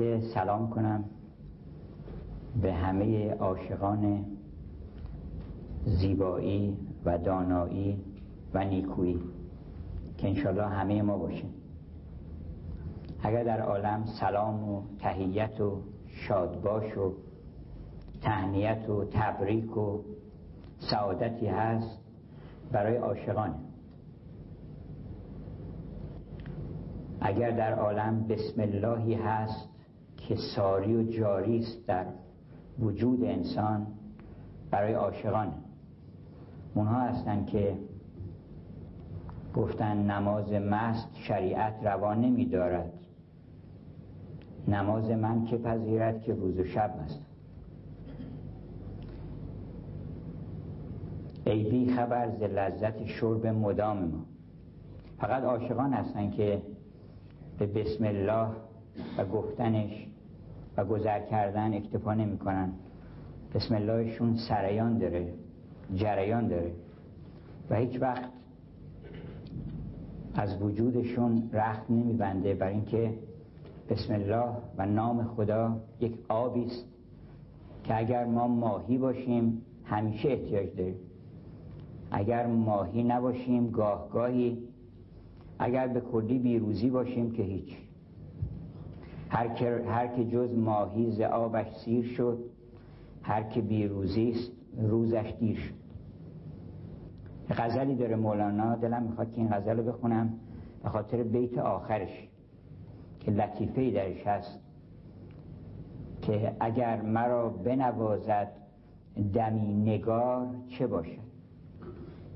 که سلام کنم به همه عاشقان زیبایی و دانایی و نیکویی. که انشالله همه ما باشیم. اگر در عالم سلام و تهیت و شادباش و تهنیت و تبریک و سعادتی هست برای عاشقانه اگر در عالم بسم اللهی هست که ساری و جاری است در وجود انسان برای عاشقانه اونها هستند که گفتن نماز مست شریعت روا نمی دارد. نماز من که پذیرد که روز و شب مست ای بی خبر ز لذت شرب مدام ما. فقط عاشقان هستن که به بسم الله و گفتنش گذر کردن اکتفا نمی کنن بسم اللهشون سریان داره جریان داره. و هیچ وقت از وجودشون رخت نمیبنده بر اینکه بسم الله و نام خدا یک آبی است که اگر ما ماهی باشیم همیشه احتیاج داریم. اگر ماهی نباشیم گاه گاهی اگر به کلی بیروزی باشیم که هیچ. هر که, هر که جز ماهی ز آبش سیر شد هر که بیروزی است روزش دیر شد. غزلی داره مولانا دلم می‌خواد که این غزل رو بخونم به خاطر بیت آخرش که لطیفه درش هست که اگر مرا بنوازد دمی نگار چه باشد؟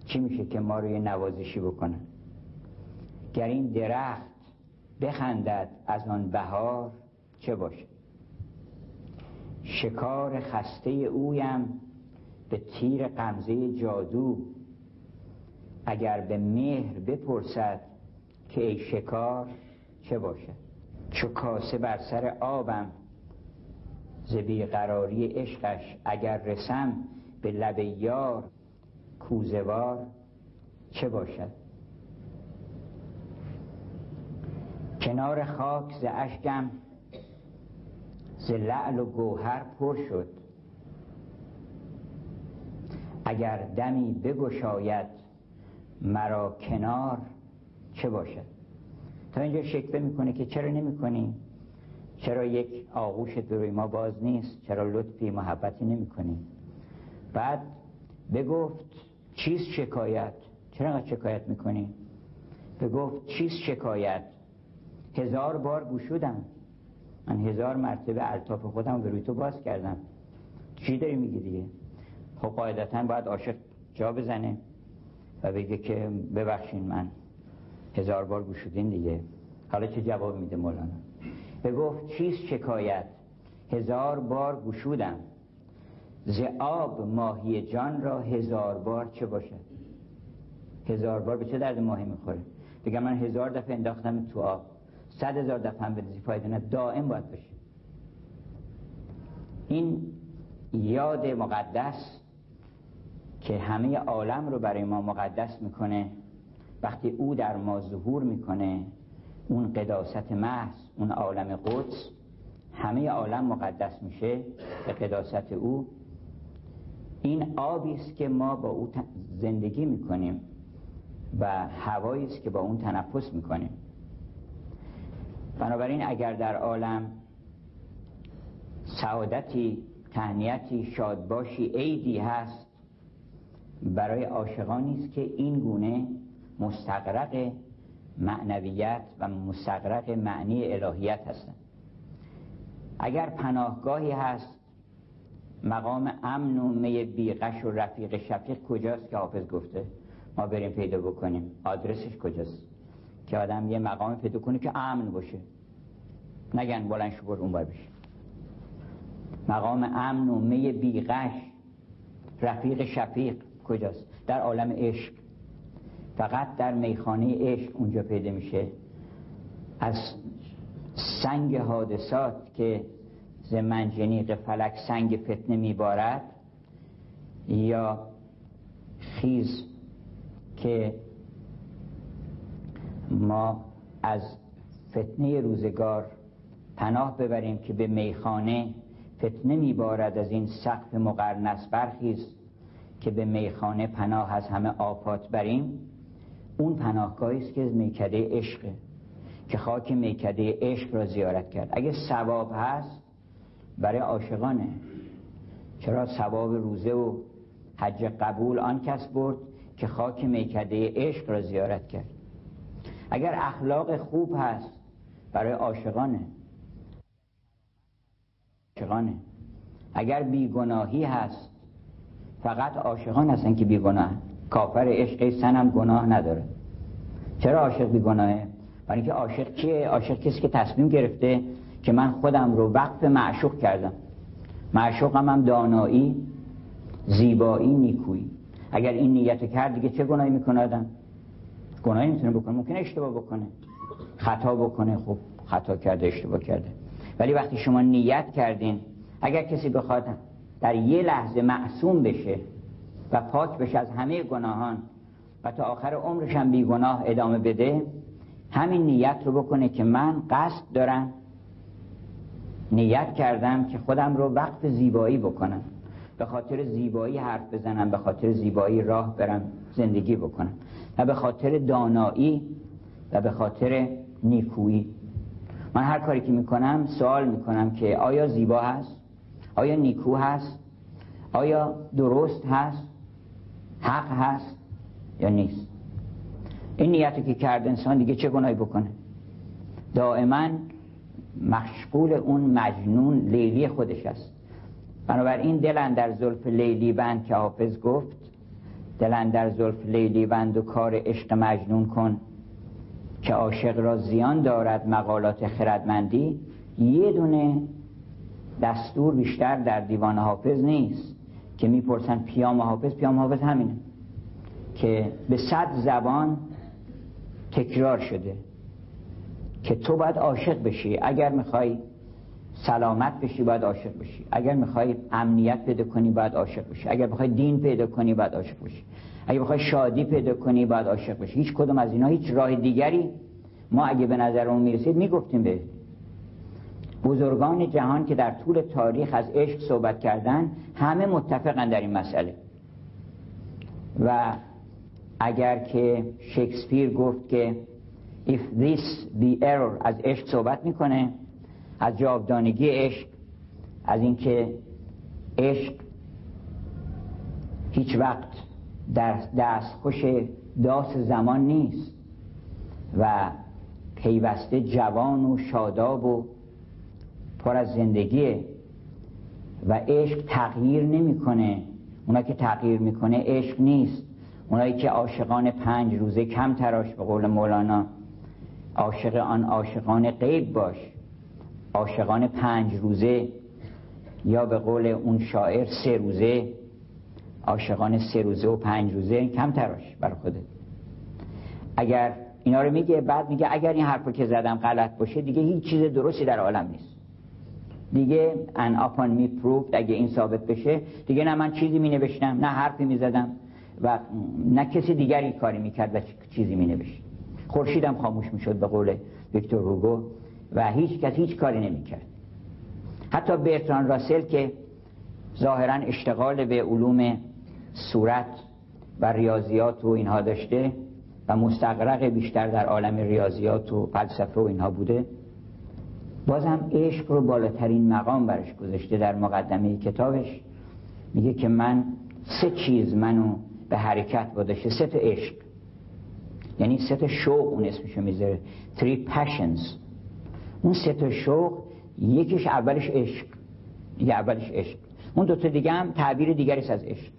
چی میشه که ما رو یه نوازشی بکنن گر این درخت بخندد از آن بهار چه باشد شکار خسته اویم به تیر قمزه جادو. اگر به مهر بپرسد که ای شکار چه باشد؟ چو کاسه بر سر آبم ز بیقراری عشقش اگر رسم به لب یار کوزوار چه باشد؟ کنار خاک ز اشکم ز لعل و گوهر پر شد. اگر دمی بگشاید مرا کنار چه باشد؟ تا اینجا شکوه می‌کنه که چرا نمی‌کنی؟ چرا یک آغوشت روی ما باز نیست؟ چرا لطفی محبتی نمی‌کنی؟ بعد بگفت چیست شکایت؟ چرا شکایت می‌کنی؟ بگفت چیست شکایت؟ هزار بار گوشودم. من هزار مرتبه الطاف خودم به روی تو باز کردم. چی داری میگی دیگه؟ خب قاعدتا باید عاشق جا بزنه و بگه که ببخشین من. هزار بار گوشودین دیگه. حالا چه جواب میده مولانا؟ به گفت چیست شکایت؟ هزار بار گوشودم. ز ماهی جان را هزار بار چه باشد؟ هزار بار به چه درد ماهی می‌خوره؟ بگم من هزار دفعه انداختم تو آب. صد هزار دفعه هم بدزی فایده نه دائم باید باشه این یاد مقدس که همه عالم رو برای ما مقدس می‌کنه وقتی او در ما ظهور می‌کنه اون قداست محض اون عالم قدس همه عالم مقدس میشه به قداست او. این آبی است که ما با او زندگی می‌کنیم و هوایی است که با اون تنفس می‌کنیم. بنابراین اگر در عالم سعادتی تهنیتی شادباشی عیدی هست برای عاشقانی است که این گونه مستقرق معنویت و مستقرق معنی الهیت هستند. اگر پناهگاهی هست مقام امن و می بیغش و رفیق شفیق کجاست که حافظ گفته؟ ما بریم پیدا بکنیم. آدرسش کجاست؟ که آدم یه مقام پیدا کنه که امن باشه. نگن بلند شو اون بار بشه مقام امن و می بیغش. رفیق شفیق کجاست؟ در عالم عشق. فقط در میخانه عشق اونجا پیدا میشه. از سنگ حادثات که ز منجنیق فلک سنگ فتنه میبارد یا خیز که ما از فتنه روزگار پناه ببریم که به میخانه فتنه میبارد از این سقف مقرنس برخیز که به میخانه پناه از همه آفات بریم. اون پناهگاهی است که میکده عشقه که خاک میکده عشق را زیارت کرد. اگه ثواب هست برای عاشقانه. چرا ثواب روزه و حج قبول آن کس برد که خاک میکده عشق را زیارت کرد؟ اگر اخلاق خوب هست برای عاشقانه. عاشقانه. اگر بیگناهی هست فقط عاشقان هستن که بیگناه. کافر عشق سنم گناه نداره. چرا عاشق بیگناهه؟ برای اینکه عاشق کیه؟ عاشق کسی که تصمیم گرفته که من خودم رو وقف معشوق کردم. معشوقم هم دانایی زیبایی نیکویی. اگر این نیت کرد دیگه چه گناهی می‌کنه آدم؟ گناهی می‌تونه بکنه. ممکنه اشتباه بکنه. خطا بکنه. خب خطا کرده اشتباه کرده. ولی وقتی شما نیت کردین اگر کسی بخواد در یه لحظه معصوم بشه و پاک بشه از همه گناهان و تا آخر عمرش هم بی گناه ادامه بده همین نیت رو بکنه که من قصد دارم نیت کردم که خودم رو وقت زیبایی بکنم. به خاطر زیبایی حرف بزنم به خاطر زیبایی راه برم زندگی بکنم. و به خاطر دانایی و به خاطر نیکویی. من هر کاری که می‌کنم سوال می‌کنم که آیا زیبا هست؟ آیا نیکو هست؟ آیا درست هست؟ حق هست یا نیست؟ این نیتی که کرد انسان دیگه چه گناهی بکنه؟ دائما مشغول اون مجنون لیلی خودش است. بنابراین دلن در زلف لیلی بند که حافظ گفت دلن در زلف لیلی بند و کار عشق مجنون کن که عاشق را زیان دارد مقالات خردمندی. یه دونه دستور بیشتر در دیوان حافظ نیست که می‌پرسن پیام حافظ. پیام حافظ همینه که به صد زبان تکرار شده که تو باید عاشق بشی. اگر می‌خوای سلامت بشی باید عاشق بشی. اگر می‌خوای امنیت پیدا کنی باید عاشق بشی. اگر می‌خوای دین پیدا کنی باید عاشق بشی. اگر می‌خوای شادی پیدا کنی باید عاشق بشی. هیچ کدوم از اینا هیچ راه دیگری. ما اگه به نظر اون می‌رسید می‌گفتیم به بزرگان جهان که در طول تاریخ از عشق صحبت کردن همه متفقن در این مسئله. و اگر که شکسپیر گفت که if this be error از عشق صحبت می‌کنه از جاودانگی عشق از اینکه عشق هیچ وقت در دستخوش داس زمان نیست و پیوسته جوان و شاداب و پر از زندگیه و عشق تغییر نمی‌کنه. اونا که تغییر می‌کنه عشق نیست. اونایی که عاشقان پنج روزه کم تراش به قول مولانا عاشق آن عاشقان غیب باش. عاشقان پنج روزه یا به قول اون شاعر سه روزه عاشقان سه روزه و پنج روزه کم تراش بر خودت. اگر اینا رو میگه بعد میگه اگر این حرف که زدم غلط باشه دیگه هیچ چیز درستی در عالم نیست. دیگه ان اپان می پروفد اگه این ثابت بشه دیگه نه من چیزی می نوشتم نه حرفی می زدم و نه کسی دیگری کاری می‌کرد و چیزی می نوشت. خورشیدم خاموش می‌شد به قول ویکتور هوگو. و هیچ کس هیچ کاری نمی‌کرد. حتی برتران راسل که ظاهرا اشتغال به علوم صورت و ریاضیات و اینها داشته و مستقرق بیشتر در عالم ریاضیات و فلسفه و اینها بوده بازم عشق رو بالاترین مقام برش گذاشته در مقدمه کتابش. میگه که من سه چیز منو به حرکت واداشته سه تا عشق. یعنی سه تا شوق اون اسمشو می‌ذاره. Three passions. اون سه تا شوق یکیش اولش عشق. یه اولش عشق. اون دوتا دیگه هم تعبیر دیگریست از عشق.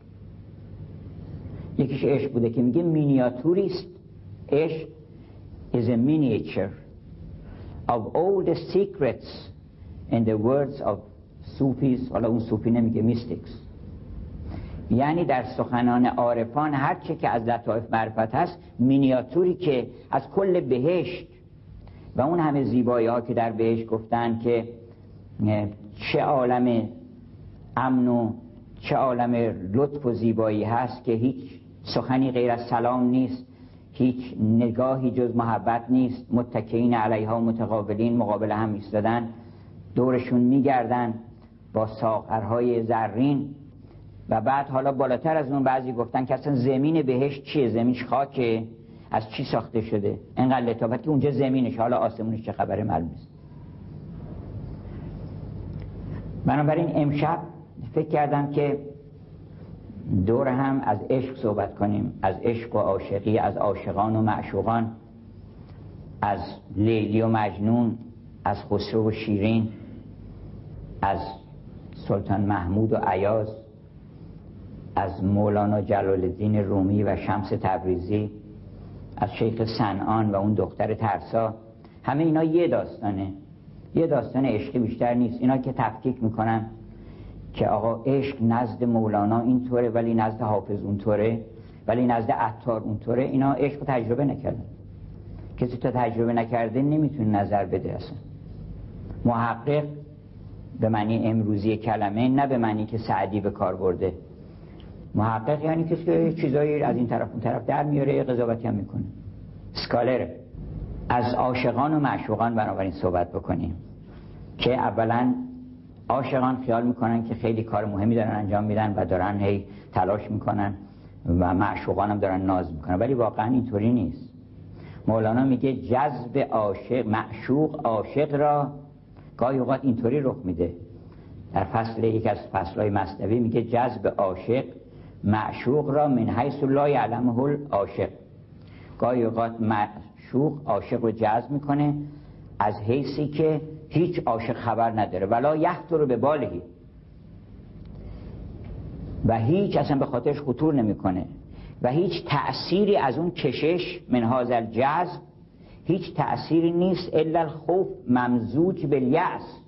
یکیش عشق بوده که میگه مینیاتوریست. عشق is a miniature of all the secrets in the words of Sufis حالا اون صوفی نمیگه mystics یعنی در سخنان عارفان هر چه که از لطایف معرفت هست مینیاتوری که از کل بهشت و اون همه زیبایی ها که در بهشت گفتن که چه عالم امن و چه عالم لطف و زیبایی هست که هیچ سخنی غیر از سلام نیست هیچ نگاهی جز محبت نیست. متکین علیها متقابلین مقابل هم ایستادن دورشون میگردن با ساقرهای زرین. و بعد حالا بالاتر از اون بعضی گفتن که اصلا زمین بهش چیه؟ زمینش خاکه. از چی ساخته شده؟ اینقدر لطافت که اونجا زمینش حالا آسمونش چه خبره معلوم است بنابراین امشب فکر کردم که دور هم از عشق صحبت کنیم. از عشق و عاشقی از عاشقان و معشوقان از لیلی و مجنون از خسرو و شیرین از سلطان محمود و عیاز از مولانا جلال الدین رومی و شمس تبریزی. از شیخ سنان و اون دختر ترسا همه اینا یه داستانه. یه داستان عشقی بیشتر نیست. اینا که تفکیک می‌کنن که آقا عشق نزد مولانا اینطوره ولی نزد حافظ اونطوره ولی نزد عطار اونطوره. اینا عشق تجربه نکردن. کسی تا تجربه نکرده نمی‌تونه نظر بده اصلا. محقق به معنی امروزی کلمه نه به معنی که سعدی به کار برده. محقق یعنی کسی که چیزایی از این طرف اون طرف در میاره قضاوتی هم می‌کنه. سکالره از عاشقان و معشوقان بنابراین صحبت بکنیم که اولا عاشقان خیال می‌کنن که خیلی کار مهمی دارن انجام میدن و دارن هی تلاش می‌کنن و معشوقان هم دارن ناز می‌کنن. ولی واقعا اینطوری نیست. مولانا میگه جذب عاشق معشوق عاشق را گاهی اوقات اینطوری رخ میده. در فصل یک از فصلهای مصنوی میگه جذب عاشق معشوق را من حیث لا یعلمه عاشق گاهی اوقات معشوق عاشق رو جذب می‌کنه از حیثی که هیچ عاشق خبر نداره. ولا یحت رو به بالهی و هیچ اصلا به خاطرش خطور نمی‌کنه. و هیچ تأثیری از اون کشش من هازل جذب هیچ تأثیری نیست الا الخوف ممزوج یأس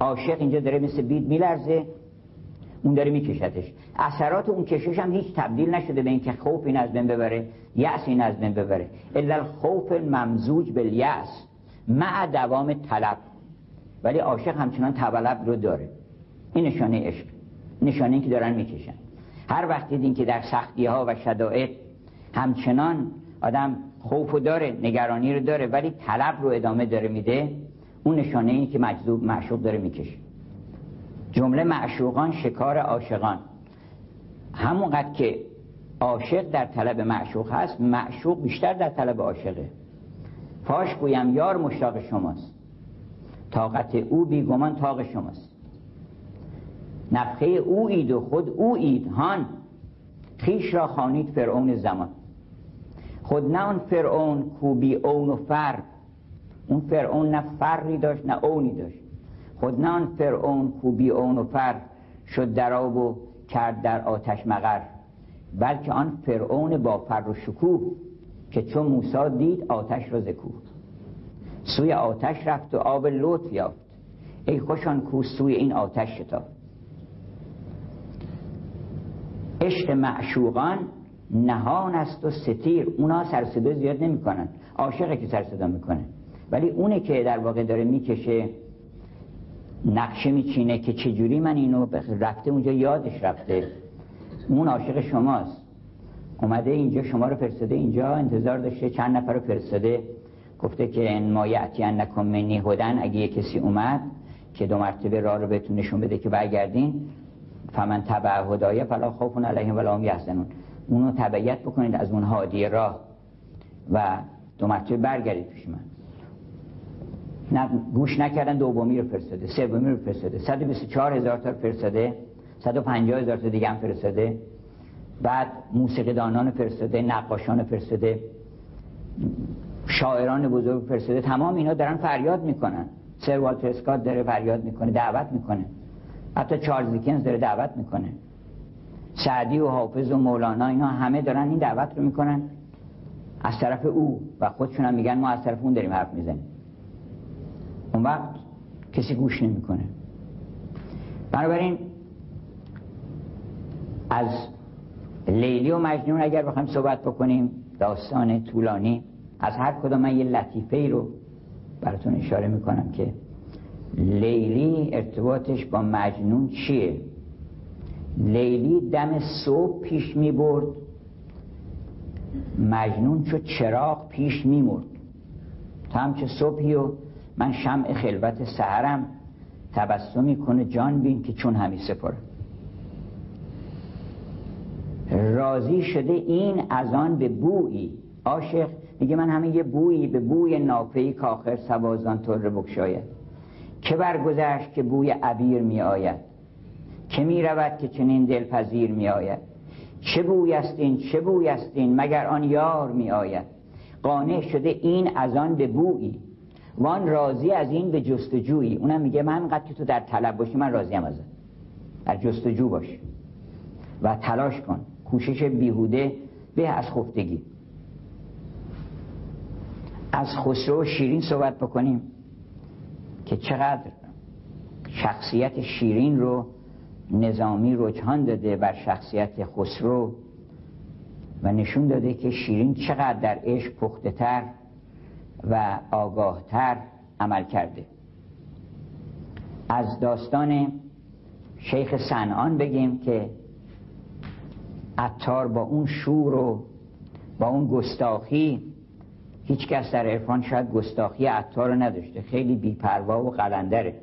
عاشق اینجا داره مثل بید میلرزه اون داره میکشتش. اثرات اون کشش هم هیچ تبدیل نشده به اینکه خوف این از بین ببره یأس این از بین ببره. الا الخوف ممزوج یأس مع دوام طلب. ولی عاشق همچنان طلب رو داره. این نشانه عشق. نشانه که دارن می‌کشن. هر وقت دیدین که در سختی ها و شدائد همچنان آدم خوف داره نگرانی رو داره ولی طلب رو ادامه داره میده اون نشانه ای که مجذوب معشوق داره می‌کشه. جمله معشوقان شکار عاشقان. همونقدر که عاشق در طلب معشوق هست معشوق بیشتر در طلب عاشقه. فاش گویم یار مشتاق شماست. طاقت او بیگمان تاق شماست. نفخه او اید و خود او اید هان. خیش را خانید فرعون زمان. خود نه اون فرعون کو بی اون و فر. اون فرعون نه فری داشت نه اونی داشت. خود نه اون فرعون کو بی اون و فر. شد در آب و کرد در آتش مغر بلکه آن فرعون با فر و شکوه که چون موسا دید آتش را زکوه سوی آتش رفت و آب لطف یافت. ای خوشان کو سوی این آتش شتافت. عشق معشوقان نهان است و ستیر. اونا سرصدا زیاد نمی‌کنن. عاشقه که سرصدا می‌کنه. ولی اونه که در واقع داره می‌کشه نقشه میچینه که چجوری من اینو رفته اونجا یادش رفته. اون عاشق شماست. اومده اینجا شما رو فرستاده اینجا انتظار داشته چند نفر رو فرستاده. گفته که ان ما یعتی نکن منی هدن اگه یه کسی اومد که دو مرتبه راه رو بهتون نشون بده که برگردین فمن تبع هدایه فلا خوف علیهم ولا هم یحزنون. اونو تبعیت بکنید از اون هادی راه و دو مرتبه برگردید پیش من. گوش نکردن دومی رو فرستاده سومی رو فرستاده 124 هزار تا فرستاده 150 هزار تا دیگه هم فرستاده. بعد موسیقی دانان فرستاده نقاشان فرستاده شاعران بزرگ فرستاده. تمام اینا دارن فریاد می‌کنن. سر والتر اسکات داره فریاد می‌کنه دعوت می‌کنه. حتی چارلز دیکنز داره دعوت می‌کنه. سعدی و حافظ و مولانا اینا همه دارن این دعوت رو می‌کنن. از طرف او و خودشون هم میگن ما از طرف اون داریم حرف می‌زنیم. اون وقت کسی گوش نمی‌کنه. بنابراین از لیلی و مجنون اگر بخوایم صحبت بکنیم داستان طولانی از هر کدام من یه لطیفه ای رو براتون اشاره می‌کنم که لیلی ارتباطش با مجنون چیه؟ لیلی دم صبح پیش می برد مجنون چو چراغ پیش می مرد تا همچه صبحی و من شمع خلوت سهرم تبسمی کنه جان بین که چون همی سپره راضی شده این از آن به بویی. عاشق میگه من همه یه بویی به بوی ناپی که آخر سوازان طور بکشاید. که برگذشت که بوی عبیر می آید که می رود که چنین دلپذیر می آید چه بوی است این؟ چه بوی است این؟ مگر آن یار می آید قانع شده این از آن به بویی. وان راضی از این به جستجویی. اونم میگه من قد که تو در طلب باشی من راضیم ازت. در جستجو باش و تلاش کن. کوشش بیهوده به از خفتگی. از خسرو شیرین صحبت بکنیم که چقدر شخصیت شیرین رو نظامی رجحان داده بر شخصیت خسرو و نشون داده که شیرین چقدر در عشق پخته تر و آگاهتر عمل کرده. از داستان شیخ سنان بگیم که عطار با اون شور و با اون گستاخی هیچ کس در عرفان شاید گستاخی عطار رو نداشته. خیلی بیپروا و قلندره.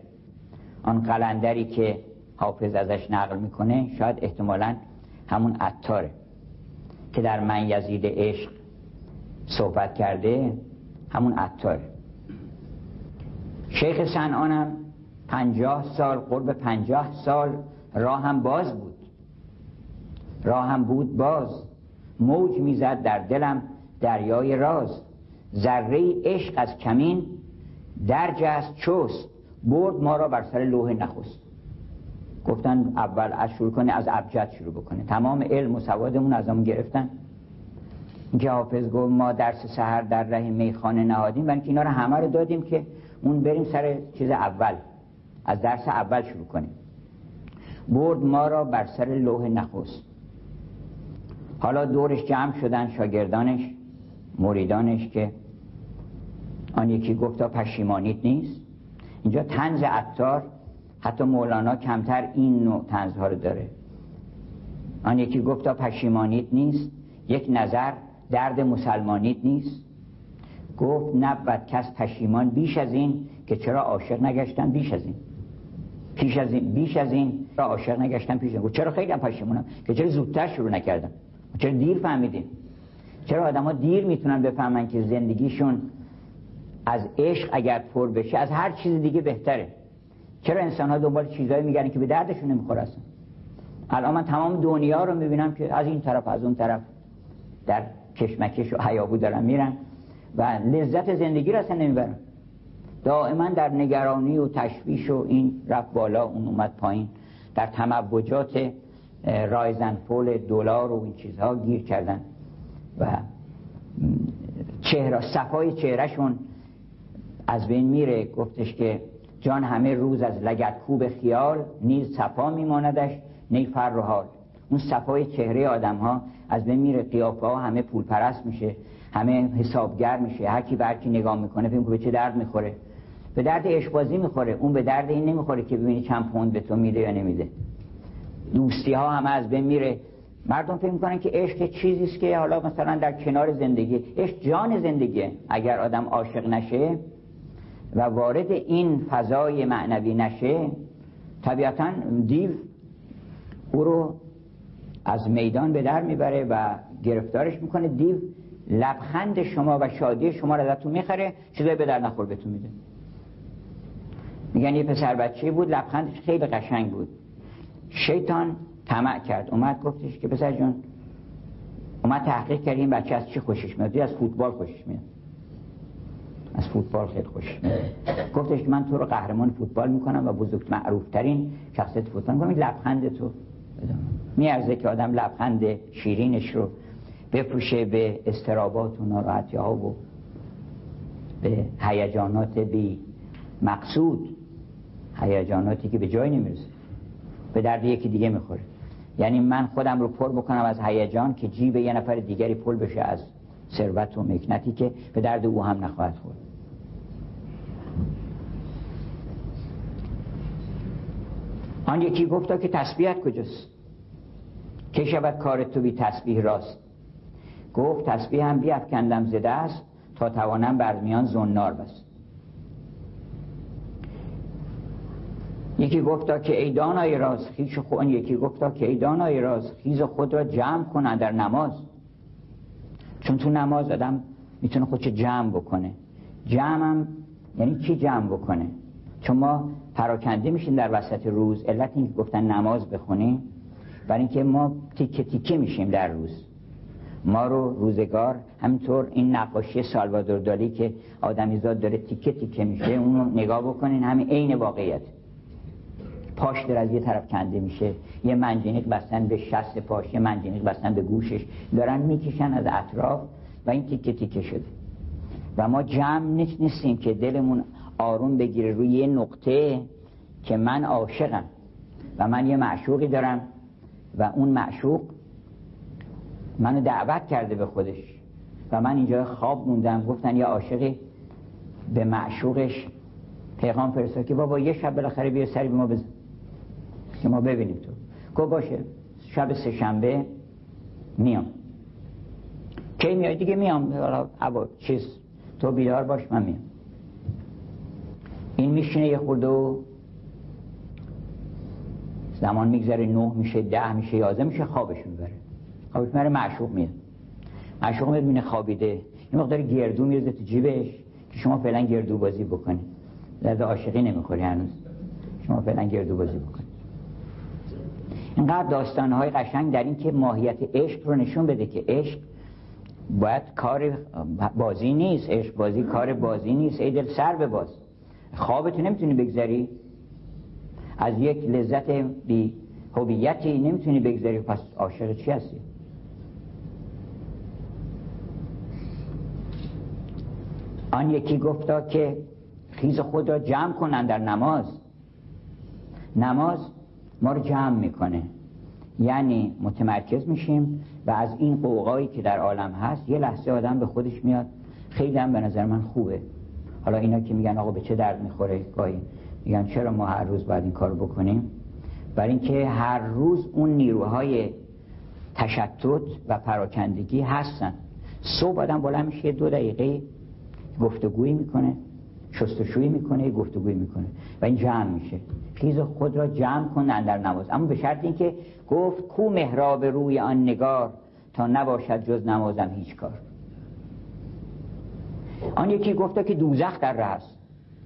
آن قلندری که حافظ ازش نقل می‌کنه شاید احتمالا همون عطاره که در من یزید عشق صحبت کرده. همون عطاره شیخ سنانم پنجاه سال قرب پنجاه سال راه هم باز بود. راه هم بود باز. موج می‌زد در دلم دریای راز. ذره عشق از کمین درج است چوست برد ما را بر سر لوح نخست. گفتن اول از شروع کنه از ابجد شروع بکنه. تمام علم و سوادمون از همون گرفتن. اینکه حافظ گفت ما درس سهر در ره میخانه نهادیم. و اینا رو همه رو دادیم که اون بریم سر چیز اول. از درس اول شروع کنیم. برد ما را بر سر لوح نخست. حالا دورش جمع شدن شاگردانش مریدانش که آن یکی گفتا پشیمانیت نیست. اینجا تنز عطار حتی مولانا کمتر این نوع تنزها رو داره. آن یکی گفتا پشیمانیت نیست. یک نظر. درد مسلمانیت نیست. گفت نبود کس پشیمان بیش از این که چرا عاشق نگشتن بیش از این. پیش از این بیش از این را عاشق نگشتن پیش از این. چرا خیلی پشیمونم؟ که چرا زودتر شروع نکردم. چرا دیر فهمیدیم؟ چرا آدم ها دیر می‌تونن بفهمن که زندگیشون از عشق اگر پر بشه از هر چیز دیگه بهتره. چرا انسان ها دنبال چیزایی میگن که به دردشون نمی‌خوره اصلا؟ الان من تمام دنیا رو می‌بینم که از این طرف از اون طرف. در کشمکش و حیابو دارن میرن و لذت زندگی رو اصلا نمی‌برن. دائما در نگرانی و تشویش و این رفت بالا اون اومد پایین. در تموجات رایزن فول دلار و این چیزها گیر کردن و چهره صفای چهرهشون از بین میره. گفتش که جان همه روز از لگت کوب خیال نیز صفا میماندش نی فر و اون صفای چهره آدم ها از بین میره قیافه ها همه پول پرست میشه همه حسابگر میشه هر کی برکی نگاه می‌کنه فکر به چه درد می‌خوره. به درد اشبازی می‌خوره اون به درد این نمی‌خوره که ببینی چند پوند به تو میده یا نمیده. دوستی ها همه از بین میره. مردم فکر می‌کنن که عشق چیزی است که حالا مثلا در کنار زندگی عشق جان زندگیه. اگر آدم عاشق نشه و وارد این فضای معنوی نشه طبیعتا دیو او رو از میدان به در می‌بره و گرفتارش می‌کنه. دیو لبخند شما و شادی شما رو ازتون می‌خره چیزایی به در نخور بهتون میده. میگن یه پسر بچه بود لبخندش خیلی قشنگ بود. شیطان طمع کرد. اومد گفتش که پسر جون اومد تحقیق کرد این بچه از چی خوشش میاد؟ از فوتبال خوشش میاد. از فوتبال خیلی میاد. گفتش من تو رو قهرمان فوتبال می‌کنم و بزرگ معروف ترین شخصیت فوتبال می‌کنم. لبخند تو. میارزه که آدم لبخند شیرینش رو بفروشه به استرابات و ناراحتی ها و به هیجانات بی مقصود. هیجاناتی که به جای نمی‌رسه. به درد یکی دیگه می‌خوره. یعنی من خودم رو پر بکنم از هیجان که جیب یه نفر دیگری پل بشه از ثروت و مکنتی که به درد او هم نخواهد خورد. آن یکی گفتا که تسبیحت کجاست؟ که شود کار تو بی تسبیح راست؟ گفت تسبیح هم بیافکندم زده است تا توانم بر میان زنار بست یکی گفتا که ای دانای راز خیش خود یکی گفتا که ای دانای راز خیز خود را جمع کنن در نماز. چون تو نماز آدم می‌تونه خودش جمع بکنه. جمع هم یعنی چی جمع بکنه؟ چون ما پراکنده میشیم در وسط روز. علت اینکه گفتن نماز بخونیم برای اینکه ما تیکه تیکه میشیم در روز. ما رو روزگار همینطور این نقاشی سالوادور دالی که آدمیزاد داره تیکه تیکه میشه اون رو نگاه بکنین همین عین واقعیت. پاش در از یه طرف کنده میشه یه منجنیق بستن به شست پاش یه منجنیق بستن به گوشش. دارن می‌کشن از اطراف و این تیکه تیکه شده. و ما جمع نیستیم که دلمون آروم بگیره روی یه نقطه که من عاشقم و من یه معشوقی دارم و اون معشوق منو دعوت کرده به خودش و من اینجا خواب موندم گفتن یه عاشقی به معشوقش. پیغام فرستاد که بابا یه شب بالاخره بیا سری به ما بزن که ما ببینیم تو. گفت باشه شب سه شنبه میام. کی میای؟ دیگه میام. حالا چیز تو بیدار باش من میام. این میشینه یه خورده و زمان میگذره نه میشه ده میشه یازده میشه خوابش می‌بره. خوابش می‌بره معشوق میاد. معشوق میاد مینه خوابیده. یه مقدار گردو میرزه تو جیبش که شما فعلا گردو بازی بکنید درد عاشقی نمی‌خوری هنوز. شما فعلا گردو بازی بکنید اینقدر داستانهای قشنگ در این که ماهیت عشق رو نشون بده که عشق باید کار بازی نیست. عشق بازی کار بازی نیست. ای دل سر به باز خوابتو نمی‌تونی بگذری از یک لذت بی هویتی نمی‌تونی بگذری پس عاشق چی هستی؟ آن یکی گفتا که خیز خود را جمع کنن در نماز. نماز ما رو جمع می‌کنه. یعنی متمرکز میشیم و از این قوقایی که در عالم هست یه لحظه آدم به خودش میاد. خیلی هم به نظر من خوبه. حالا اینا که میگن آقا به چه درد می‌خوره گاهی میگن چرا ما هر روز باید این کار بکنیم؟ برای اینکه هر روز اون نیروهای تشتت و پراکندگی هستن. صبح آدم بلند میشه دو دقیقه گفتگویی می‌کنه شستشویی می‌کنه گفتگویی می‌کنه و این جمع میشه. خیز خود را جمع کن در نماز. اما به شرط اینکه گفت کو محراب روی آن نگار تا نباشد جز نمازم هیچ کار. آن یکی گفته که دوزخ در رأس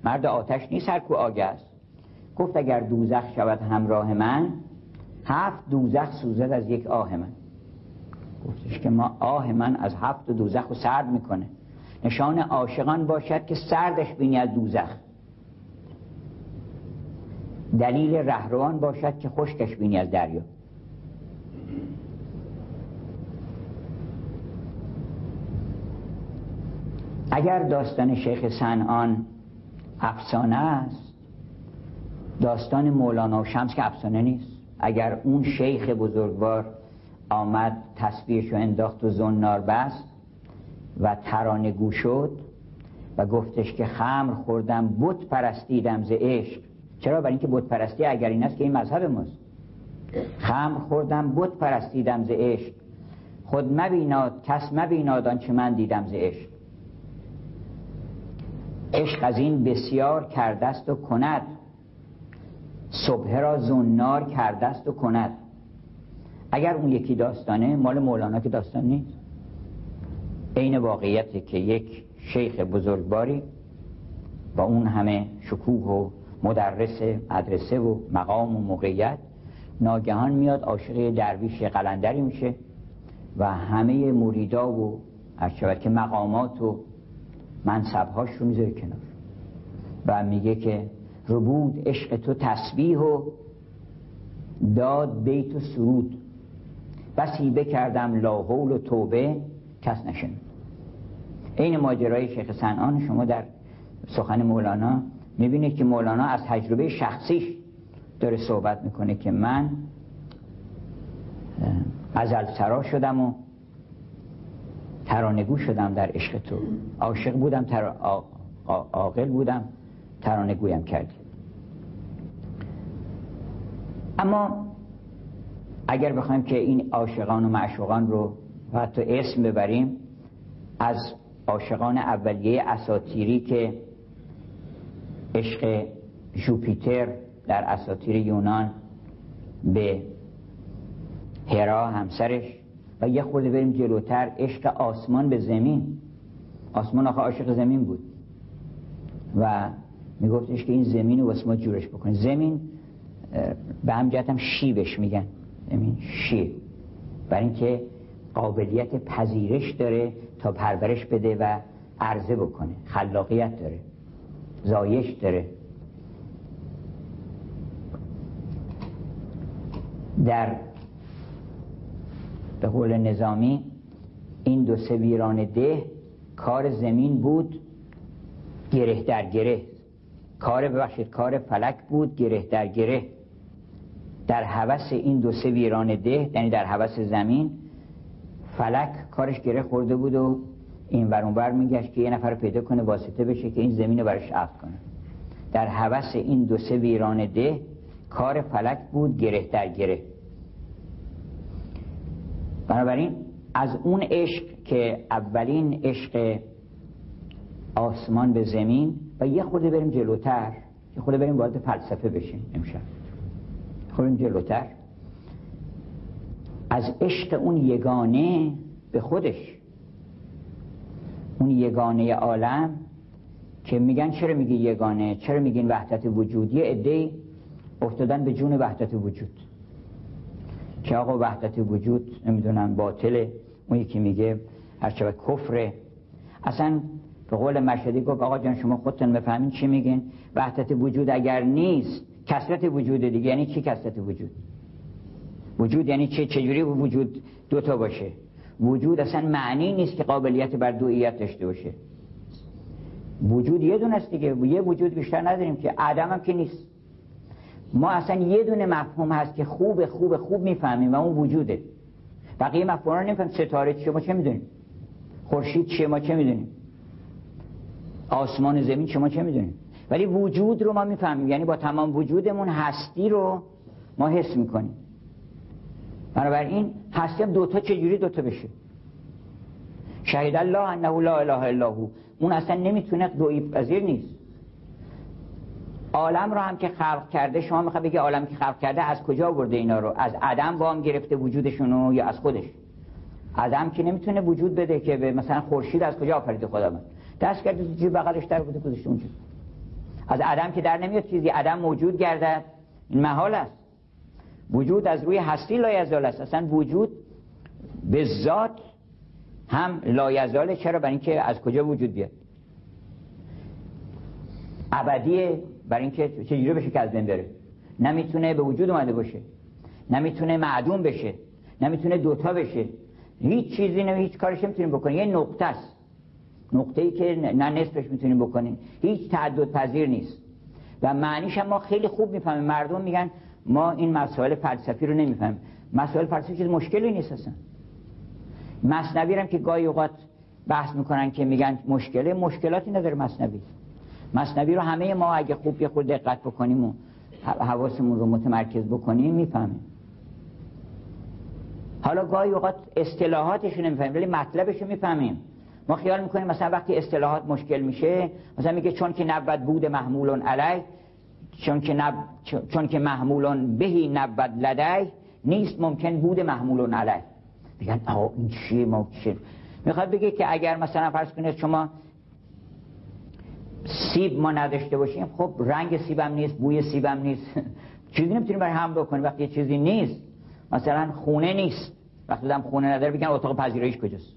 مرد آتش نیست هر کو آگه است. گفت اگر دوزخ شود همراه من هفت دوزخ سوزد از یک آه من. گفتش که ما آه من از هفت دوزخ رو سرد می‌کنه. نشان عاشقان باشد که سردش بینی از دوزخ. دلیل رهروان باشد که خشکش بینی از دریا. اگر داستان شیخ سنان افسانه است داستان مولانا و شمس که افسانه نیست. اگر اون شیخ بزرگوار آمد تصویرش رو انداخت و زنار بست و ترانگو شد و گفتش که خمر خوردم بت پرستیدم ز عشق. چرا؟ برای اینکه بت پرستی اگر این است که این مذهب ماست. خمر خوردم بت پرستیدم ز عشق. خود مبیناد کس مبیناد آنچه من دیدم ز عشق. عشق از این بسیار کردست و کند. صبح را زنار کردست و کند. اگر اون یکی داستانه مال مولانا که داستان نیست. عین واقعیته که یک شیخ بزرگواری با اون همه شکوه و مدرس مدرسه و مقام و موقعیت ناگهان میاد عاشق درویش قلندری میشه و همه مریدا و شود که مقامات و منصبهاش رو می‌ذاره کنار. و میگه که ربود عشق تو تسبیح و داد بیت و سرود. بسی بکردم لاحول و توبه کس نشنید این ماجرای شیخ سنان شما در سخن مولانا می‌بینید که مولانا از تجربه شخصیش داره صحبت می‌کنه که من ازل سرا شدم و ترانگو شدم در عشق تو. عاشق بودم تر... عاقل بودم ترانگویم کردی. اما اگر بخوایم که این عاشقان و معشوقان رو و حتی اسم ببریم از عاشقان اولیه اساتیری که عشق جوپیتر در اساطیر یونان به هرا همسرش و یه خورده بریم جلوتر عشق آسمان به زمین. آسمان آخه عاشق زمین بود. و میگفتش که این زمین رو واسه ما جورش بکنه زمین به هم شیبش میگن. زمین شیب برای اینکه قابلیت پذیرش داره تا پرورش بده و عرضه بکنه. خلاقیت داره. زایش داره. در به قول نظامی. این دو سه ویران ده کار زمین بود گره در گره. کار ببخشید کار فلک بود گره در گره. در حوث این دو سه ویران ده یعنی در حوث زمین فلک کارش گره خورده بود و این ور میگشت که یه نفر پیدا کنه واسطه بشه که این زمین رو برش عقد کنه. در حوث این دو سه ویران ده کار فلک بود گره در گره. بنابراین از اون عشق که اولین عشق آسمان به زمین و یه خورده بریم جلوتر یه خورده بریم وارد فلسفه بشیم امشب. خوریم جلوتر. از عشق اون یگانه به خودش. اون یگانه عالم که میگن چرا میگی یگانه؟ چرا میگین وحدت وجود یه عده افتادن به جون وحدت وجود. که آقا وحدت وجود نمی‌دونم باطله. اون یکی میگه هر چه کفره. اصلا به قول مشهدی گفت آقا جان شما خودتون بفهمین چی میگین؟ وحدت وجود اگر نیست کسرت وجود دیگه. یعنی چی کسرت وجود؟ وجود یعنی چه؟ چجوری وجود دوتا باشه؟ وجود اصلا معنی نیست که قابلیت بر دوئیت داشته باشه. وجود یه دونه است دیگه. یه وجود بیشتر نداریم که عدم هم که نیست. ما اصلا یه دونه مفهوم هست که خوب خوب خوب می‌فهمیم و اون وجوده. بقیه مفهوم رو نمیفهم ستاره چیه؟ ما چه می‌دونیم؟ خورشید چیه؟ ما چه می‌دونیم؟ آسمان زمین چه ما چه می‌دونیم؟ ولی وجود رو ما می‌فهمیم. یعنی با تمام وجودمون هستی رو ما حس می‌کنیم. بنابراین هستی هم دوتا چجوری دوتا بشه؟ شهید الله انه لا اله الا هو. اون اصلا نمی‌تونه دوئی پذیر نیست. عالم رو هم که خلق کرده شما می‌خواد بگی عالم که خلق کرده از کجا برده اینا رو؟ از عدم با هم گرفته وجودشونو یا از خودش؟ عدم که نمی‌تونه وجود بده که به مثلا خورشید از کجا آفرید خدا من دست کرده تو جیب بغلش در بوده گذاشته اونجا. از عدم که در نمیاد چیزی. عدم موجود گردد. این محال است. وجود از روی هستی لایزال است. اصلا وجود به ذات هم لایزاله. چرا؟ برای اینکه از کجا وجود بیاد؟ ابدیه برای اینکه چجوری بشه که از بین بره. نمی‌تونه به وجود اومده باشه. نمی‌تونه معدوم بشه. نمی‌تونه دوتا بشه. هیچ چیزی نه هیچ کارش نمی‌تونیم بکنیم. یه نقطه است. نقطه ای که نه نصفش می‌تونیم بکنیم. هیچ تعدد پذیر نیست. و معنیش هم ما خیلی خوب می‌فهمیم. مردم میگن ما این مسائل فلسفی رو نمی‌فهمیم. مسائل فلسفی چیز مشکلی نیست اصلا. مصنوی هم که گاهی اوقات بحث می‌کنن که میگن مشکله مشکلاتی نداره مصنوی. مصنوی رو همه ما اگه خوب یه خود دقت بکنیم و حواسمون رو متمرکز بکنیم می‌فهمیم. حالا گاهی اوقات اصطلاحاتش رو نمی‌فهمیم ولی مطلبش رو می‌فهمیم. ما خیال می‌کنیم مثلا وقتی اصطلاحات مشکل میشه مثلا میگه چون که نبود بود محمولون علی چون که, نب... چون که محمولون بهی نبود لدی نیست ممکن بود محمولون علی میگن آه این چیه؟ ما چیه می‌خواد بگه که اگر مثلا فرض کنید شما سیب ما نداشته باشیم. خب رنگ سیبم نیست بوی سیبم نیست. چیزی نمی‌تونیم برای هم بکنیم. وقتی یه چیزی نیست مثلا خونه نیست. وقتی دم خونه نداره بگن اتاق پذیرایش کجاست؟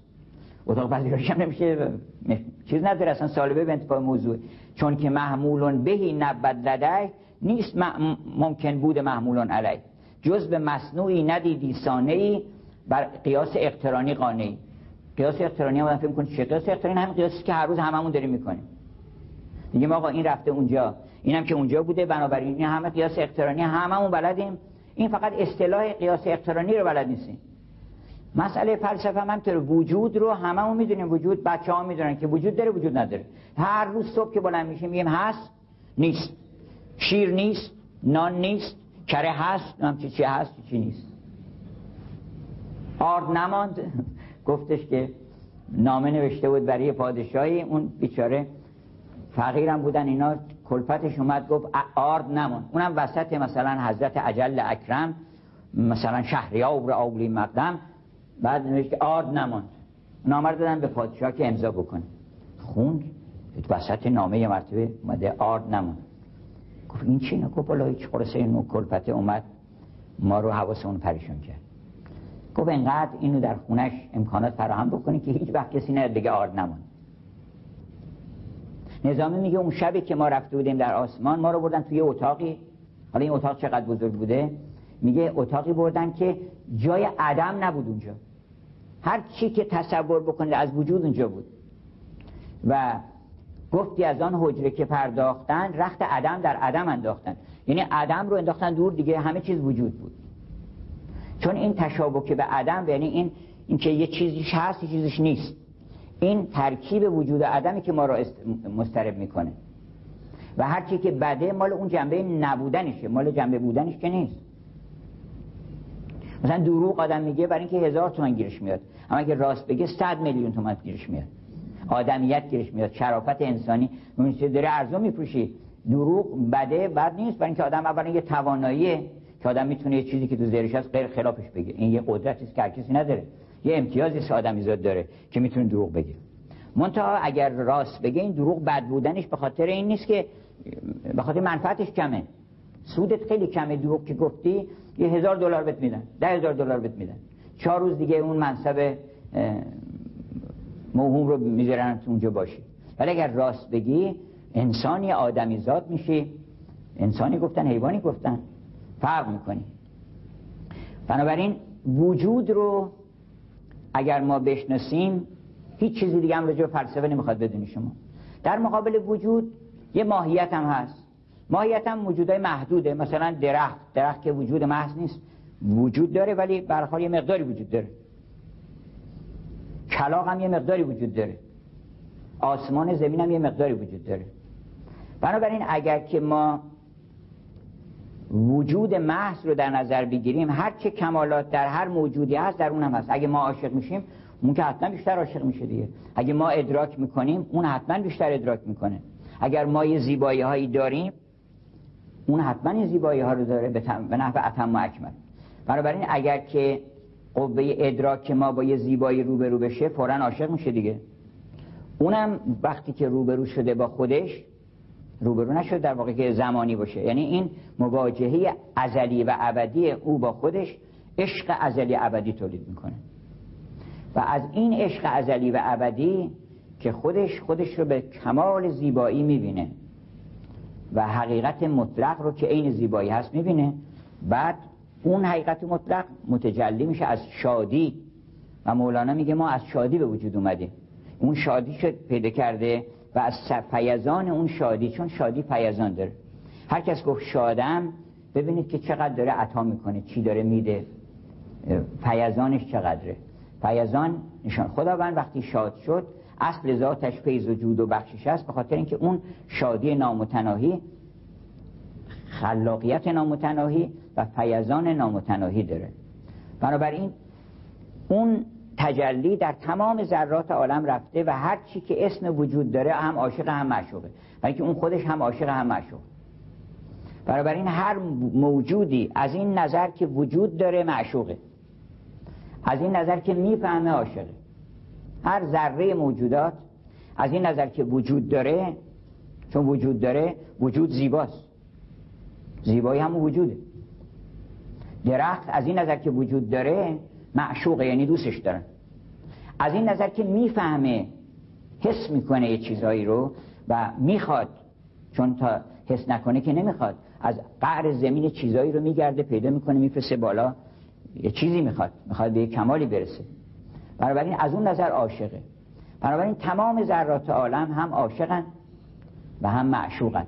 اتاق پذیرایش هم نمیشه. چیز نداره اصلا سالبه به انتفاع موضوع. چون که محمولون بهی نبد لدی نیست ممکن بود محمولون علی. جز به مصنوعی ندیدی ای بر قیاس اقترانی قانعی. قیاس اقترانی هم فکر کنید چه قیاس اقترانی همین قیاسی که هر روز هممون داریم می‌کنیم. میگیم آقا این رفته اونجا. اینم که اونجا بوده بنابراین این همه قیاس اقترانی هممون بلدیم. این فقط اصطلاح قیاس اقترانی رو بلد نیستیم. مسئله فلسفه هم همینطور وجود رو هممون می‌دونیم. وجود بچه ها می‌دونن که وجود داره وجود نداره. هر روز صبح که بلند میشیم میگیم هست نیست. شیر نیست نان نیست کره هست هم چی چی هست چی نیست. آرد نماند. گفتش که نامه نوشته بود برای پادشاهی. اون بیچاره فقیرم بودن اینا کلفتش اومد گفت آرد نمون. اونم وسط مثلا حضرت عجل اکرم مثلا شهریار اولی مقدم بعد نوشت آرد نمون. نامه دادن به پادشاه که امضا بکنه. خوند وسط نامه مرتبه اومده آرد نمون. گفت این چی گفت بالا هیچ اینو کلفته اومد ما رو حواسمون پریشون کرد. گفت انقدر اینو در خونش امکانات فراهم بکنی که هیچ وقت کسی نیاد بگه آرد نمون. نظامی میگه اون شبی که ما رفته بودیم در آسمان ما رو بردن توی اتاقی. حالا این اتاق چقدر بزرگ بوده؟ میگه اتاقی بردن که جای عدم نبود اونجا. هر چی که تصور بکنید از وجود اونجا بود. و گفتی از آن حجره که پرداختن رخت عدم در عدم انداختن. یعنی عدم رو انداختن دور دیگه همه چیز وجود بود. چون این تشابه به عدم یعنی این اینکه یه چیزیش هست یه چیزیش نیست. این ترکیب وجود عدمی که ما را مسترب می‌کنه. و هر چی که بده مال اون جنبه نبودنشه. مال جنبه بودنش که نیست. مثلا دروغ آدم میگه برای اینکه هزار تومن گیرش میاد. اما اگه راست بگه صد میلیون تومن گیرش میاد. آدمیت گیرش میاد. شرافت انسانی. میشه داره ارزو میفروشی. دروغ بده بد نیست. برای اینکه آدم اولا یه تواناییه که آدم می‌تونه یه چیزی که تو ذهنش هست غیر خلافش بگه. این یه قدرتی که هر کسی نداره. یه امتیازی است آدمی زاد داره که می‌تونه دروغ بگه. منتها اگر راست بگه این دروغ بد بودنش به خاطر این نیست که به خاطر منفعتش کمه. سودت خیلی کمه دروغ که گفتی یه هزار دلار بهت میدن ده هزار دلار بهت میدن. چهار روز دیگه اون منصب موهوم رو می‌ذارن اونجا باشی. ولی اگر راست بگی انسانی آدمی زاد میشی. انسانی گفتن حیوانی گفتن. فرق می‌کنی. بنابراین وجود رو اگر ما بشناسیم هیچ چیزی دیگه هم راجع به فلسفه نمی‌خواد بدونی شما. در مقابل وجود یه ماهیت هم هست. ماهیت هم وجودهای محدوده. مثلا درخت. درخت که وجود محض نیست. وجود داره ولی برخواه یه مقداری وجود داره. کلاق هم یه مقداری وجود داره. آسمان زمین هم یه مقداری وجود داره. بنابراین اگر که ما وجود محض رو در نظر بگیریم هر چه کمالات در هر موجودی هست در اون هم هست. اگه ما عاشق میشیم اون که حتما بیشتر عاشق میشه دیگه. اگه ما ادراک می‌کنیم اون حتما بیشتر ادراک می‌کنه. اگر ما یه زیبایی هایی داریم اون حتما این زیبایی ها رو داره به نحو اتم و اکمل. بنابراین اگر که قوه ادراک ما با یه زیبایی روبرو بشه فورا عاشق میشه دیگه. اونم وقتی که روبرو شده با خودش روبرو نشد در واقع که زمانی باشه. یعنی این مواجهه ازلی و ابدی او با خودش عشق ازلی ابدی تولید می‌کنه. و از این عشق ازلی و ابدی که خودش خودش رو به کمال زیبایی می‌بینه و حقیقت مطلق رو که عین زیبایی هست می‌بینه. بعد اون حقیقت مطلق متجلی میشه از شادی. و مولانا میگه ما از شادی به وجود اومدیم. اون شادی شد پیدا کرده و از فیضان اون شادی چون شادی فیضان داره. هر کس گفت شادم ببینید که چقدر داره عطا می‌کنه چی داره میده. فیضانش چقدره. فیضان نشان. خداوند وقتی شاد شد اصل ذاتش فیض و جود و بخشش است به خاطر اینکه اون شادی نامتناهی خلاقیت نامتناهی و فیضان نامتناهی داره. بنابراین اون تجلی در تمام ذرات عالم رفته و هر چی که اسم وجود داره هم عاشق هم معشوقه. و اینکه اون خودش هم عاشق هم معشوق. بنابراین هر موجودی از این نظر که وجود داره معشوقه. از این نظر که می‌فهمه عاشقه. هر ذره موجودات از این نظر که وجود داره چون وجود داره وجود زیباست. زیبایی هم وجوده. درخت از این نظر که وجود داره معشوقه یعنی دوستش دارن. از این نظر که می‌فهمه حس می‌کنه یه چیزایی رو و می‌خواد چون تا حس نکنه که نمی‌خواد از قعر زمین چیزایی رو میگرده پیدا می‌کنه میفرسه بالا یه چیزی می‌خواد. می‌خواد به کمالی برسه. بنابراین از اون نظر عاشقه. بنابراین تمام ذرات عالم هم عاشقن و هم معشوقن.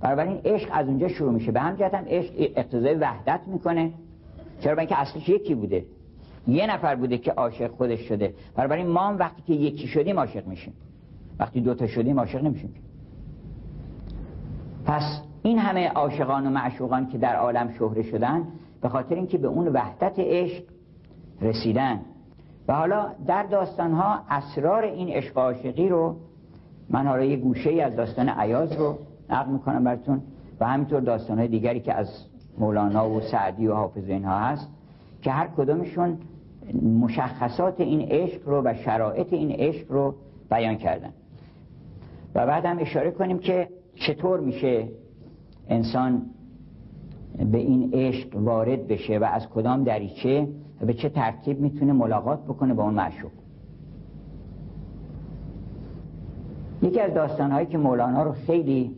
بنابراین عشق از اونجا شروع میشه. به هم هم عشق اقتضای وحدت می‌کنه. چرا؟ اینکه اصلش یکی بوده. یه نفر بوده که عاشق خودش شده. بنابراین ما هم وقتی که یکی شدیم عاشق میشیم. وقتی دوتا شدیم عاشق نمیشیم. پس این همه عاشقان و معشوقان که در عالم شهره شدن به خاطر اینکه به اون وحدت عشق رسیدن. و حالا در داستان ها اسرار این عشق عاشقی رو من حالا یه گوشه ای از داستان عیاز رو نقل می‌کنم براتون. و همینطور داستان های دیگری که از مولانا و سعدی و حافظ اینها هست که هر کدومشون مشخصات این عشق رو و شرایط این عشق رو بیان کردن. و بعد هم اشاره کنیم که چطور میشه انسان به این عشق وارد بشه و از کدام دریچه و به چه ترتیب می‌تونه ملاقات بکنه با اون معشوق. یکی از داستانهایی که مولانا رو خیلی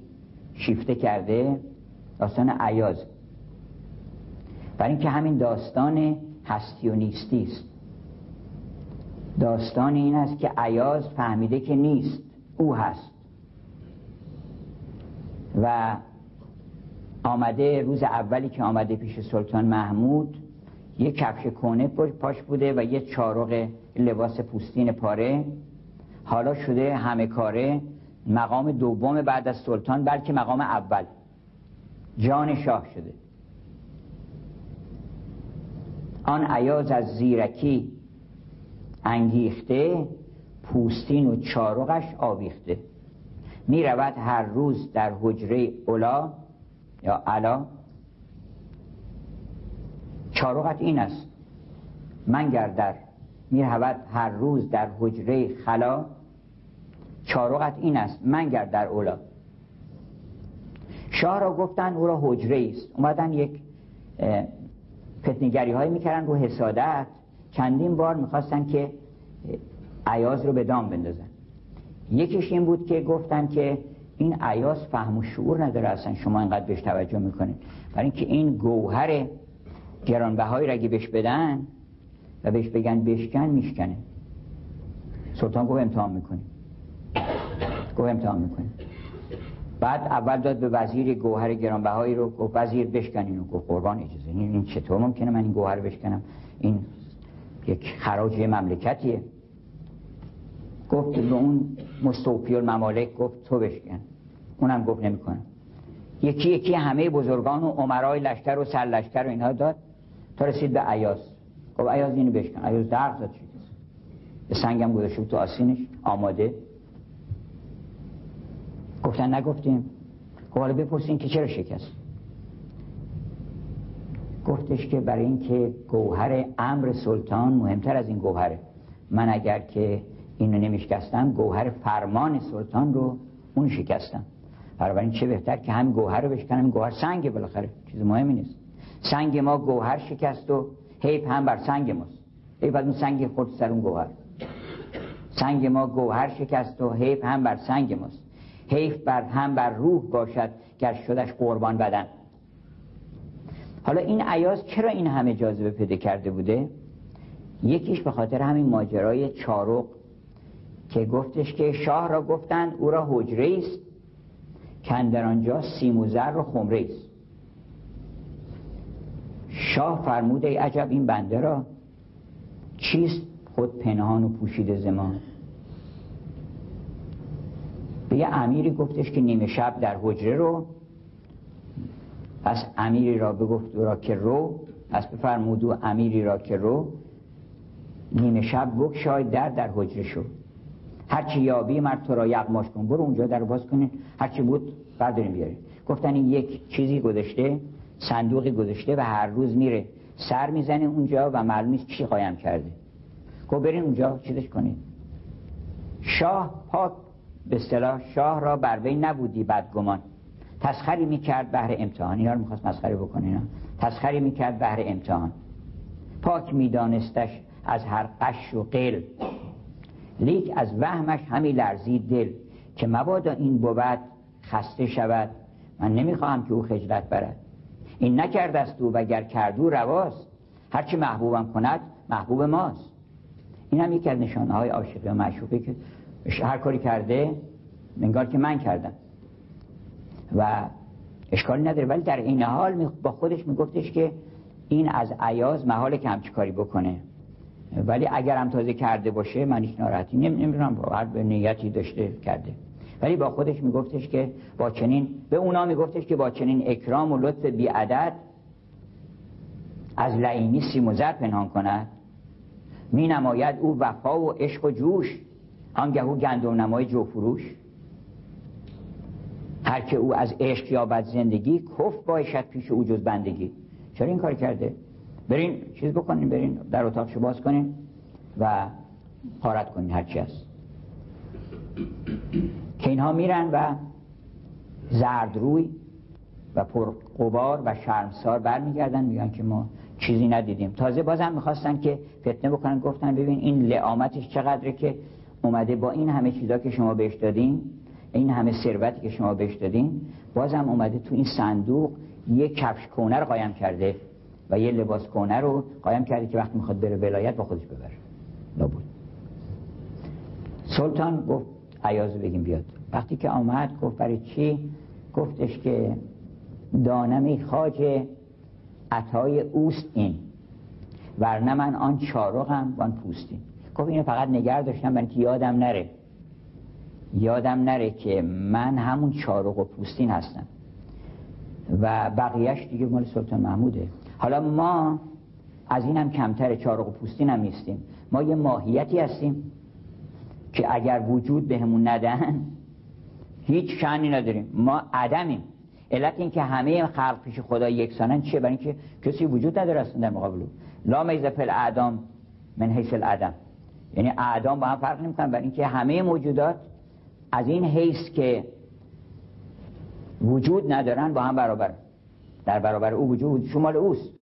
شیفته کرده داستان عیاز برای اینکه همین داستان هستی و نیستی است. داستان این است که عیاز فهمیده که نیست او هست. و آمده روز اولی که آمده پیش سلطان محمود یه کفش کونه پاش بوده و یه چارق لباس پوستین پاره. حالا شده همه کاره مقام دوم بعد از سلطان بلکه مقام اول. جان شاه شده. آن عیاز از زیرکی انگیخته پوستین و چارقش آویخته. می رود هر روز در حجره اولا یا علا. چارقت این است. من گردر می رود هر روز در حجره خلا چارقت این است. من در اولا. شاه را گفتن او را حجره است. اومدن یک فتنگری های می‌کردن رو حسادت. چندین بار می‌خواستن که عیاز رو به دام بندازن. یکیش این بود که گفتن که این عیاز فهم و شعور نداره اصلا شما اینقدر بهش توجه می‌کنید. برای اینکه این گوهر گرانبهایی را اگه بهش بدن و بهش بگن بشکن میشکنه. سلطان گفت امتحان می‌کنیم. گفت امتحان می‌کنیم. بعد اول داد به وزیر گوهر گرانبهایی رو گفت وزیر بشکن اینو گفت قربان اجازه این چطور ممکنه من این گوهر بشکنم؟ این یک خراج مملکتیه. گفت به اون مستوفی الممالک گفت تو بشکن. اونم گفت نمی‌کنم. یکی یکی همه بزرگان و عمرای لشکر و سرلشکر و اینها داد. تا رسید به عیاز گفت عیاز اینو بشکن. عیاز درق زد شد به سنگم گذاشته تو آسینش. آماده. گفتن نگفتیم. خب حالا بپرسین که چرا شکست؟ گفتش که برای اینکه گوهر امر سلطان مهمتر از این گوهره من اگر که اینو نمیشکستم گوهر فرمان سلطان رو اون شکستم. این چه بهتر که هم گوهر رو بشکنم گوهر سنگ بالاخره. چیز مهمی نیست. سنگ ما گوهر شکست و حیف هم بر سنگ ماست. حیف از اون سنگ خود سر اون گوهر. سنگ ما گوهر شکست و حیف هم بر سنگ ماست. حیف بر هم بر روح باشد گر شدش قربان بدن. حالا این عیاز چرا این همه جاذبه پیدا کرده بوده؟ یکیش به خاطر همین ماجرای چارق که گفتش که شاه را گفتند او را حجره است کندر آنجا سیم و زر و خمره است شاه فرمود ای عجب این بنده را چیست خود پنهان و پوشیده زمان؟ به یه امیری گفتش که نیمه شب در حجره رو پس امیری را بگفت را که رو پس بفرمود و امیری را که رو. نیمه شب بکشای در در حجره شد هرچی یابی مرد تو را یغماش کن. برو اونجا در باز کنین هرچی بود برداریم بیاریم. گفتن این یک چیزی گذاشته صندوقی گذاشته و هر روز میره. سر می‌زنه اونجا و معلوم نیست چی قایم کرده. گفت برین اونجا چیزش کنید شاه پاک به اصطلاح شاه را بر وی نبودی بدگمان. تسخری می‌کرد بهر امتحان اینا رو می‌خواست مسخره بکنه اینا تسخری می‌کرد بهر امتحان. پاک میدانستش از هر قش و قل. لیک از وهمش همی لرزید دل که مبادا این بود خسته شود. من نمی‌خواهم که او خجلت برد. این نکرد است او وگر کردو رواست. هرچی محبوبم کند محبوب ماست. این هم یکی از نشانه های عاشقی و معشوقی که هر کاری کرده منگار که من کردم. و اشکالی نداره. ولی در این حال با خودش میگفتش که این از عیاز محال که همچی کاری بکنه. ولی اگر هم تازه کرده باشه من هیچ ناراحتی نمی‌دونم. هر به نیتی داشته کرده. ولی با خودش میگفتش که با چنین به اونا میگفتش که با چنین اکرام و لطف بی عدد از لعینی سیم و زر پنهان کند. می نماید او وفا و عشق و جوش. آنگه او گندم نمای جو فروش هر که او از عشق یابد زندگی کف باشد پیش او جز بندگی. چرا این کار کرده؟ برین چیز بکنین برین در اتاق باز کنین و قارت کنین هرچی هست. که اینها میرن و زرد روی و پر قبار و شرمسار برمیگردن میگن که ما چیزی ندیدیم. تازه بازم می‌خواستن که فتنه بکنن گفتن ببین این لعامتش چقدره که اومده با این همه چیزا که شما بهش دادین این همه ثروتی که شما بهش دادین بازم اومده تو این صندوق یه کفش کونه رو قایم کرده و یه لباس کونه رو قایم کرده که وقتی می‌خواد بره ولایت با خودش ببره. نبود سلطان گفت عیازو بگیم بیاد. وقتی که آمد گفت برای چی؟ گفتش که دانمی خاج عطای اوست این. ورنه من آن چارقم وان پوستین گفت اینو فقط نگر داشتم برای که یادم نره. یادم نره که من همون چارق و پوستین هستم. و بقیهش دیگه مال سلطان محموده. حالا ما از این هم کمتر چارق و پوستین هم نیستیم. ما یه ماهیتی هستیم که اگر وجود بهمون ندن هیچ شعنی نداریم. ما عدمیم. علت این که همه خلق پیش خدا یکسانن چیه؟ برای اینکه کسی وجود نداره اصلا در مقابل لا میزه اعدام من حیث العدم یعنی اعدام با هم فرق نمی‌کنن برای اینکه همه موجودات از این حیث که وجود ندارن با هم برابر در برابر او وجود شمال اوست.